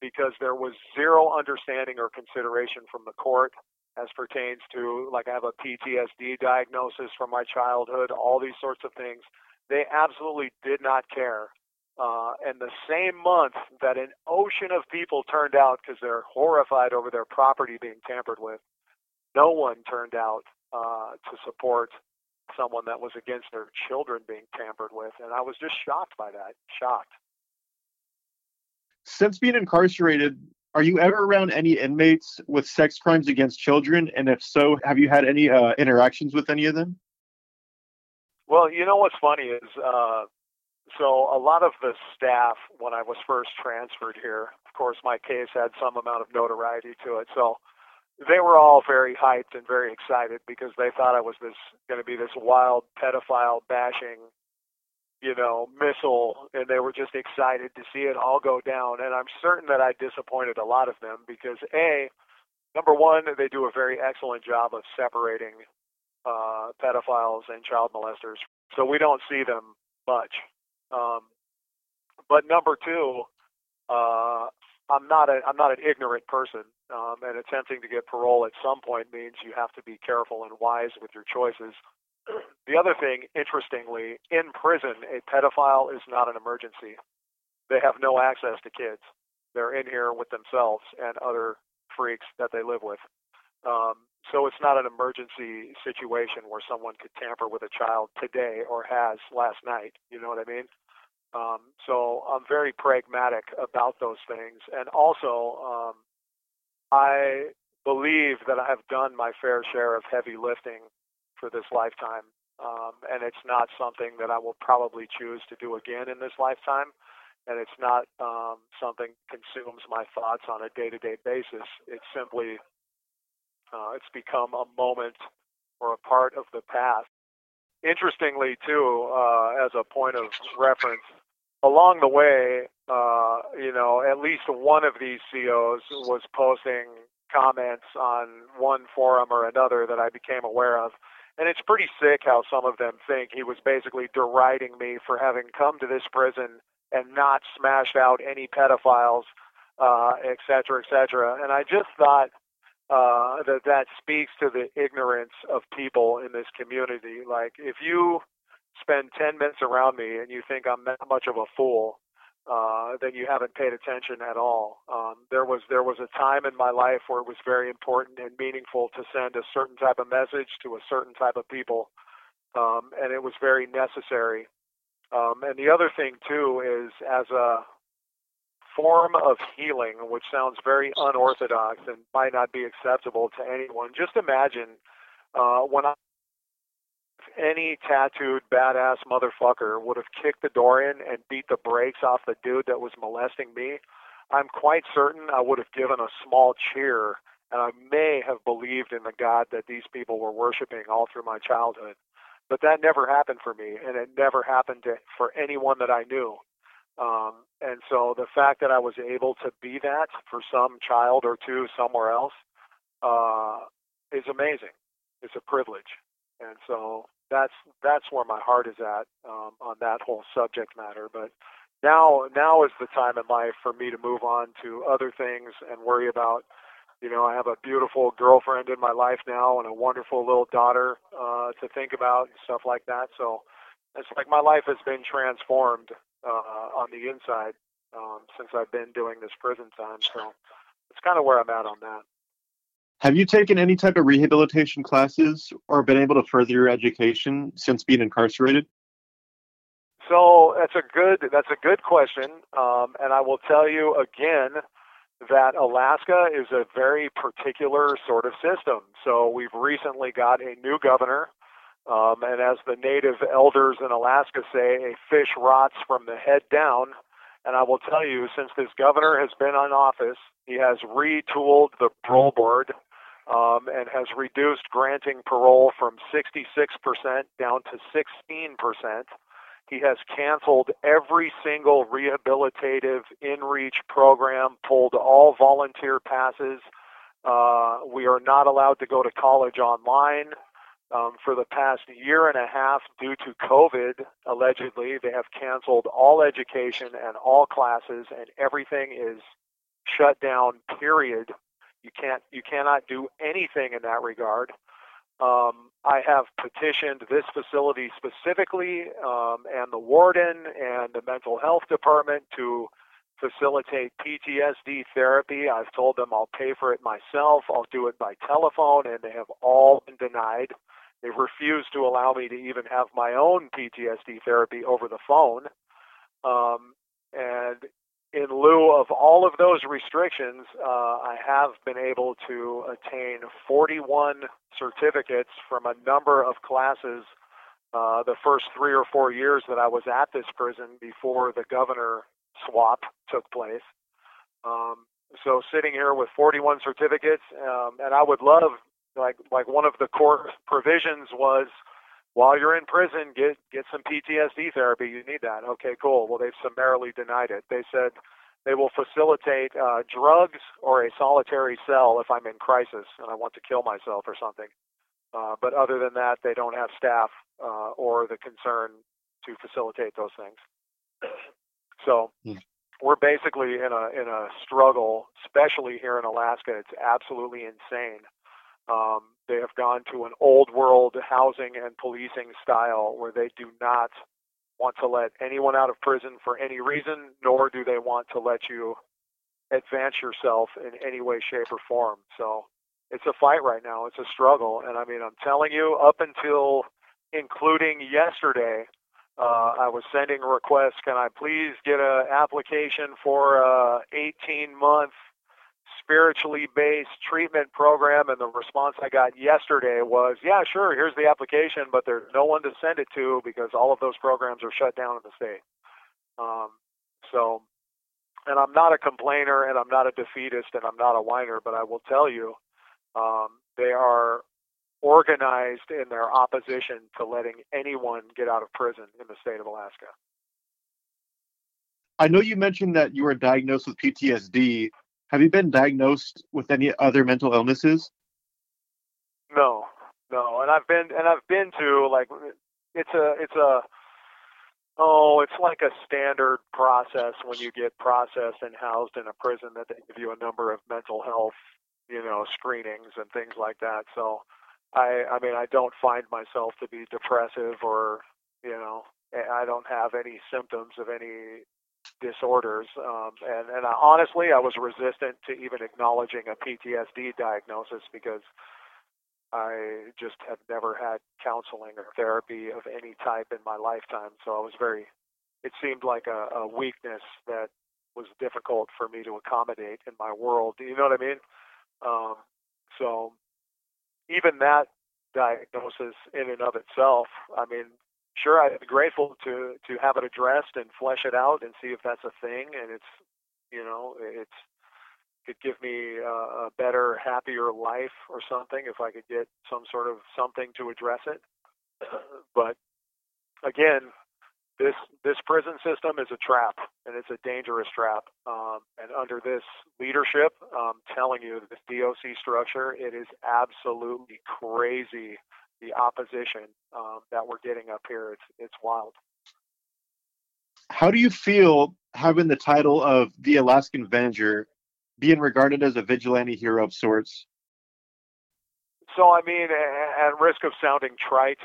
because there was zero understanding or consideration from the court as pertains to like I have a PTSD diagnosis from my childhood, all these sorts of things. They absolutely did not care. Uh, and the same month that an ocean of people turned out because they're horrified over their property being tampered with, no one turned out uh, to support someone that was against their children being tampered with. And I was just shocked by that. Shocked. Since being incarcerated, are you ever around any inmates with sex crimes against children? And if so, have you had any uh, interactions with any of them? Well, you know what's funny is uh, so a lot of the staff, when I was first transferred here, of course, my case had some amount of notoriety to it. So they were all very hyped and very excited because they thought I was this going to be this wild pedophile bashing you know, missile, and they were just excited to see it all go down. And I'm certain that I disappointed a lot of them because a, number one, they do a very excellent job of separating uh, pedophiles and child molesters, so we don't see them much. Um, but number two, uh, I'm not a I'm not an ignorant person, um, and attempting to get parole at some point means you have to be careful and wise with your choices the other thing, interestingly, in prison, a pedophile is not an emergency. They have no access to kids. They're in here with themselves and other freaks that they live with. Um, so it's not an emergency situation where someone could tamper with a child today or has last night. You know what I mean? Um, so I'm very pragmatic about those things. And also, um, I believe that I have done my fair share of heavy lifting for this lifetime. Um, and it's not something that I will probably choose to do again in this lifetime. And it's not um, something consumes my thoughts on a day-to-day basis. It's simply uh, it's become a moment or a part of the past. Interestingly, too, uh, as a point of reference, along the way, uh, you know, at least one of these COs was posting comments on one forum or another that I became aware of and it's pretty sick how some of them think he was basically deriding me for having come to this prison and not smashed out any pedophiles, uh, et cetera, et cetera. And I just thought uh, that that speaks to the ignorance of people in this community. Like, if you spend 10 minutes around me and you think I'm that much of a fool, uh, then you haven't paid attention at all. Um, there was there was a time in my life where it was very important and meaningful to send a certain type of message to a certain type of people, um, and it was very necessary. Um, and the other thing too is as a form of healing, which sounds very unorthodox and might not be acceptable to anyone. Just imagine uh, when I any tattooed badass motherfucker would have kicked the door in and beat the brakes off the dude that was molesting me, I'm quite certain I would have given a small cheer and I may have believed in the God that these people were worshiping all through my childhood. But that never happened for me, and it never happened to, for anyone that I knew. Um, and so the fact that I was able to be that for some child or two somewhere else uh, is amazing. It's a privilege. And so that's that's where my heart is at um, on that whole subject matter. But now now is the time in life for me to move on to other things and worry about. You know, I have a beautiful girlfriend in my life now and a wonderful little daughter uh, to think about and stuff like that. So it's like my life has been transformed uh, on the inside um, since I've been doing this prison time. So it's kind of where I'm at on that. Have you taken any type of rehabilitation classes or been able to further your education since being incarcerated? So that's a good that's a good question, um, and I will tell you again that Alaska is a very particular sort of system. So we've recently got a new governor, um, and as the native elders in Alaska say, a fish rots from the head down. And I will tell you, since this governor has been in office, he has retooled the parole board um, and has reduced granting parole from 66% down to 16%. He has canceled every single rehabilitative in reach program, pulled all volunteer passes. Uh, we are not allowed to go to college online. Um, for the past year and a half, due to COVID, allegedly, they have canceled all education and all classes, and everything is shut down. Period. You can't you cannot do anything in that regard. Um, I have petitioned this facility specifically um, and the warden and the mental health department to facilitate PTSD therapy. I've told them I'll pay for it myself. I'll do it by telephone, and they have all been denied. They've refused to allow me to even have my own PTSD therapy over the phone. Um, and in lieu of all of those restrictions, uh, I have been able to attain 41 certificates from a number of classes uh, the first three or four years that I was at this prison before the governor swap took place. Um, so sitting here with 41 certificates, um, and I would love, like, like one of the core provisions was while you're in prison, get get some PTSD therapy. You need that. Okay, cool. Well, they've summarily denied it. They said they will facilitate uh, drugs or a solitary cell if I'm in crisis and I want to kill myself or something. Uh, but other than that, they don't have staff uh, or the concern to facilitate those things. So hmm. we're basically in a in a struggle, especially here in Alaska. It's absolutely insane. Um, they have gone to an old world housing and policing style where they do not want to let anyone out of prison for any reason, nor do they want to let you advance yourself in any way, shape, or form. So it's a fight right now. It's a struggle. And I mean, I'm telling you, up until including yesterday, uh, I was sending requests. Can I please get an application for a 18 month spiritually based treatment program? And the response I got yesterday was, yeah, sure, here's the application, but there's no one to send it to because all of those programs are shut down in the state. Um, so, and I'm not a complainer and I'm not a defeatist and I'm not a whiner, but I will tell you, um, they are organized in their opposition to letting anyone get out of prison in the state of Alaska. I know you mentioned that you were diagnosed with PTSD. Have you been diagnosed with any other mental illnesses? No, no, and I've been and I've been to like it's a it's a oh it's like a standard process when you get processed and housed in a prison that they give you a number of mental health you know screenings and things like that. So I I mean I don't find myself to be depressive or you know I don't have any symptoms of any disorders um, and and I, honestly I was resistant to even acknowledging a PTSD diagnosis because I just have never had counseling or therapy of any type in my lifetime. So I was very it seemed like a, a weakness that was difficult for me to accommodate in my world. You know what I mean? Um, so even that diagnosis in and of itself, I mean, sure, I'd be grateful to to have it addressed and flesh it out and see if that's a thing, and it's you know it's could give me a, a better, happier life or something if I could get some sort of something to address it. but again, this this prison system is a trap, and it's a dangerous trap. Um, and under this leadership, I'm telling you, this DOC structure, it is absolutely crazy. The opposition um, that we're getting up here, it's it's wild. How do you feel having the title of the Alaskan Avenger, being regarded as a vigilante hero of sorts? So, I mean, at risk of sounding trite,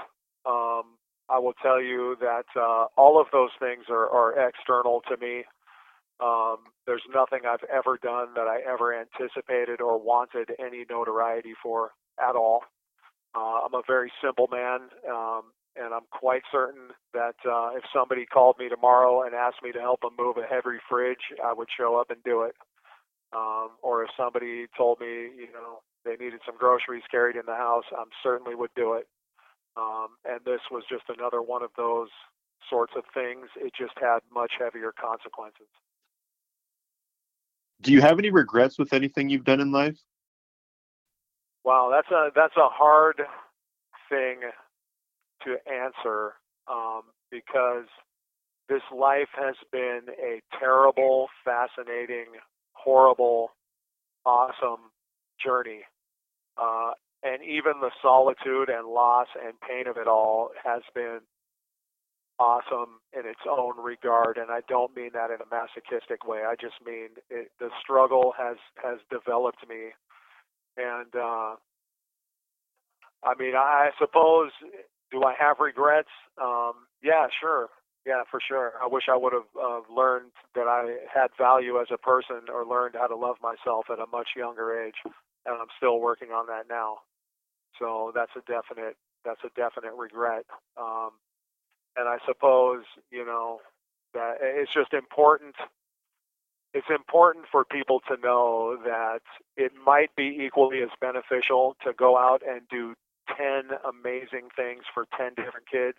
um, I will tell you that uh, all of those things are, are external to me. Um, there's nothing I've ever done that I ever anticipated or wanted any notoriety for at all. Uh, I'm a very simple man, um, and I'm quite certain that uh, if somebody called me tomorrow and asked me to help them move a heavy fridge, I would show up and do it. Um, or if somebody told me, you know, they needed some groceries carried in the house, I certainly would do it. Um, and this was just another one of those sorts of things. It just had much heavier consequences. Do you have any regrets with anything you've done in life? Wow, that's a that's a hard thing to answer um, because this life has been a terrible, fascinating, horrible, awesome journey. Uh, and even the solitude and loss and pain of it all has been awesome in its own regard, and I don't mean that in a masochistic way. I just mean it, the struggle has has developed me, and uh, I mean, I suppose, do I have regrets? Um, yeah, sure. Yeah, for sure. I wish I would have uh, learned that I had value as a person or learned how to love myself at a much younger age, and I'm still working on that now. So that's a definite that's a definite regret. Um, and I suppose you know that it's just important. It's important for people to know that it might be equally as beneficial to go out and do 10 amazing things for 10 different kids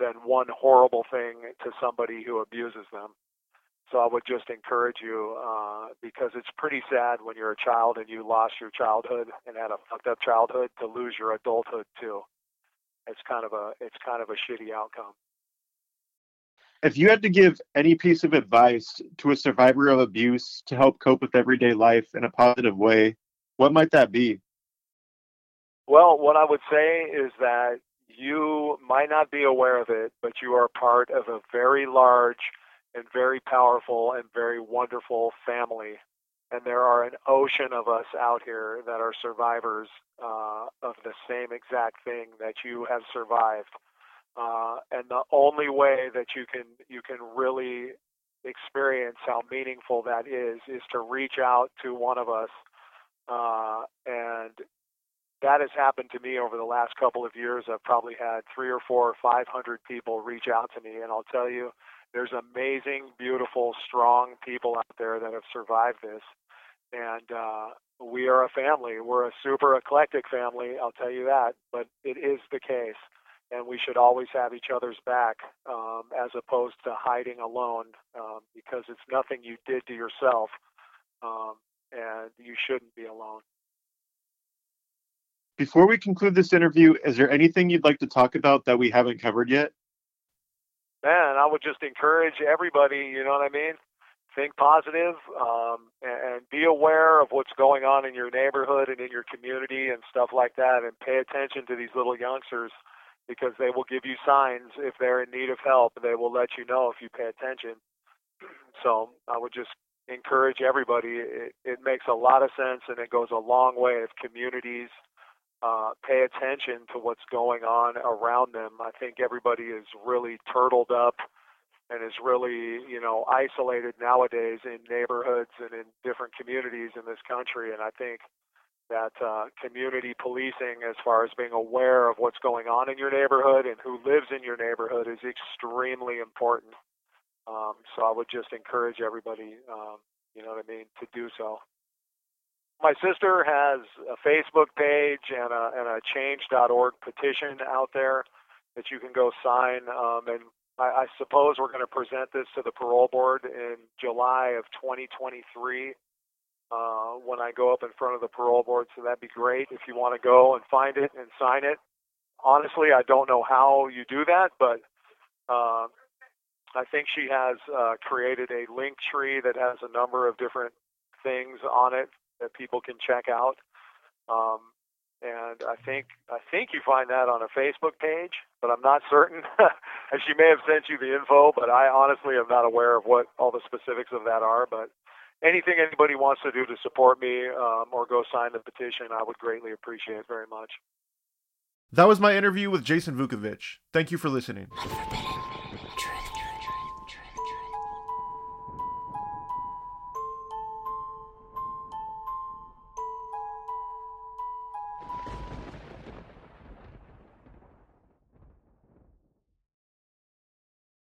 than one horrible thing to somebody who abuses them. So I would just encourage you uh, because it's pretty sad when you're a child and you lost your childhood and had a fucked up childhood to lose your adulthood too. It's kind of a it's kind of a shitty outcome. If you had to give any piece of advice to a survivor of abuse to help cope with everyday life in a positive way, what might that be? Well, what I would say is that you might not be aware of it, but you are part of a very large and very powerful and very wonderful family. And there are an ocean of us out here that are survivors uh, of the same exact thing that you have survived. Uh, and the only way that you can you can really experience how meaningful that is is to reach out to one of us uh, and that has happened to me over the last couple of years. I've probably had three or four or five hundred people reach out to me, and I'll tell you, there's amazing, beautiful, strong people out there that have survived this, and uh, we are a family. We're a super eclectic family, I'll tell you that. But it is the case, and we should always have each other's back, um, as opposed to hiding alone, um, because it's nothing you did to yourself, um, and you shouldn't be alone. Before we conclude this interview, is there anything you'd like to talk about that we haven't covered yet? Man, I would just encourage everybody, you know what I mean? Think positive, um, and, and be aware of what's going on in your neighborhood and in your community and stuff like that, and pay attention to these little youngsters because they will give you signs if they're in need of help. They will let you know if you pay attention. So I would just encourage everybody. It, it makes a lot of sense, and it goes a long way if communities – uh, pay attention to what's going on around them. I think everybody is really turtled up and is really, you know, isolated nowadays in neighborhoods and in different communities in this country. And I think that uh, community policing, as far as being aware of what's going on in your neighborhood and who lives in your neighborhood, is extremely important. Um, so I would just encourage everybody, um, you know what I mean, to do so my sister has a Facebook page and a, and a change.org petition out there that you can go sign. Um, and I, I suppose we're going to present this to the parole board in July of 2023 uh, when I go up in front of the parole board. So that'd be great if you want to go and find it and sign it. Honestly, I don't know how you do that, but uh, I think she has uh, created a link tree that has a number of different things on it that people can check out. Um, and I think I think you find that on a Facebook page, but I'm not certain. and she may have sent you the info, but I honestly am not aware of what all the specifics of that are. But anything anybody wants to do to support me um, or go sign the petition, I would greatly appreciate it very much. That was my interview with Jason Vukovich. Thank you for listening. Forbidden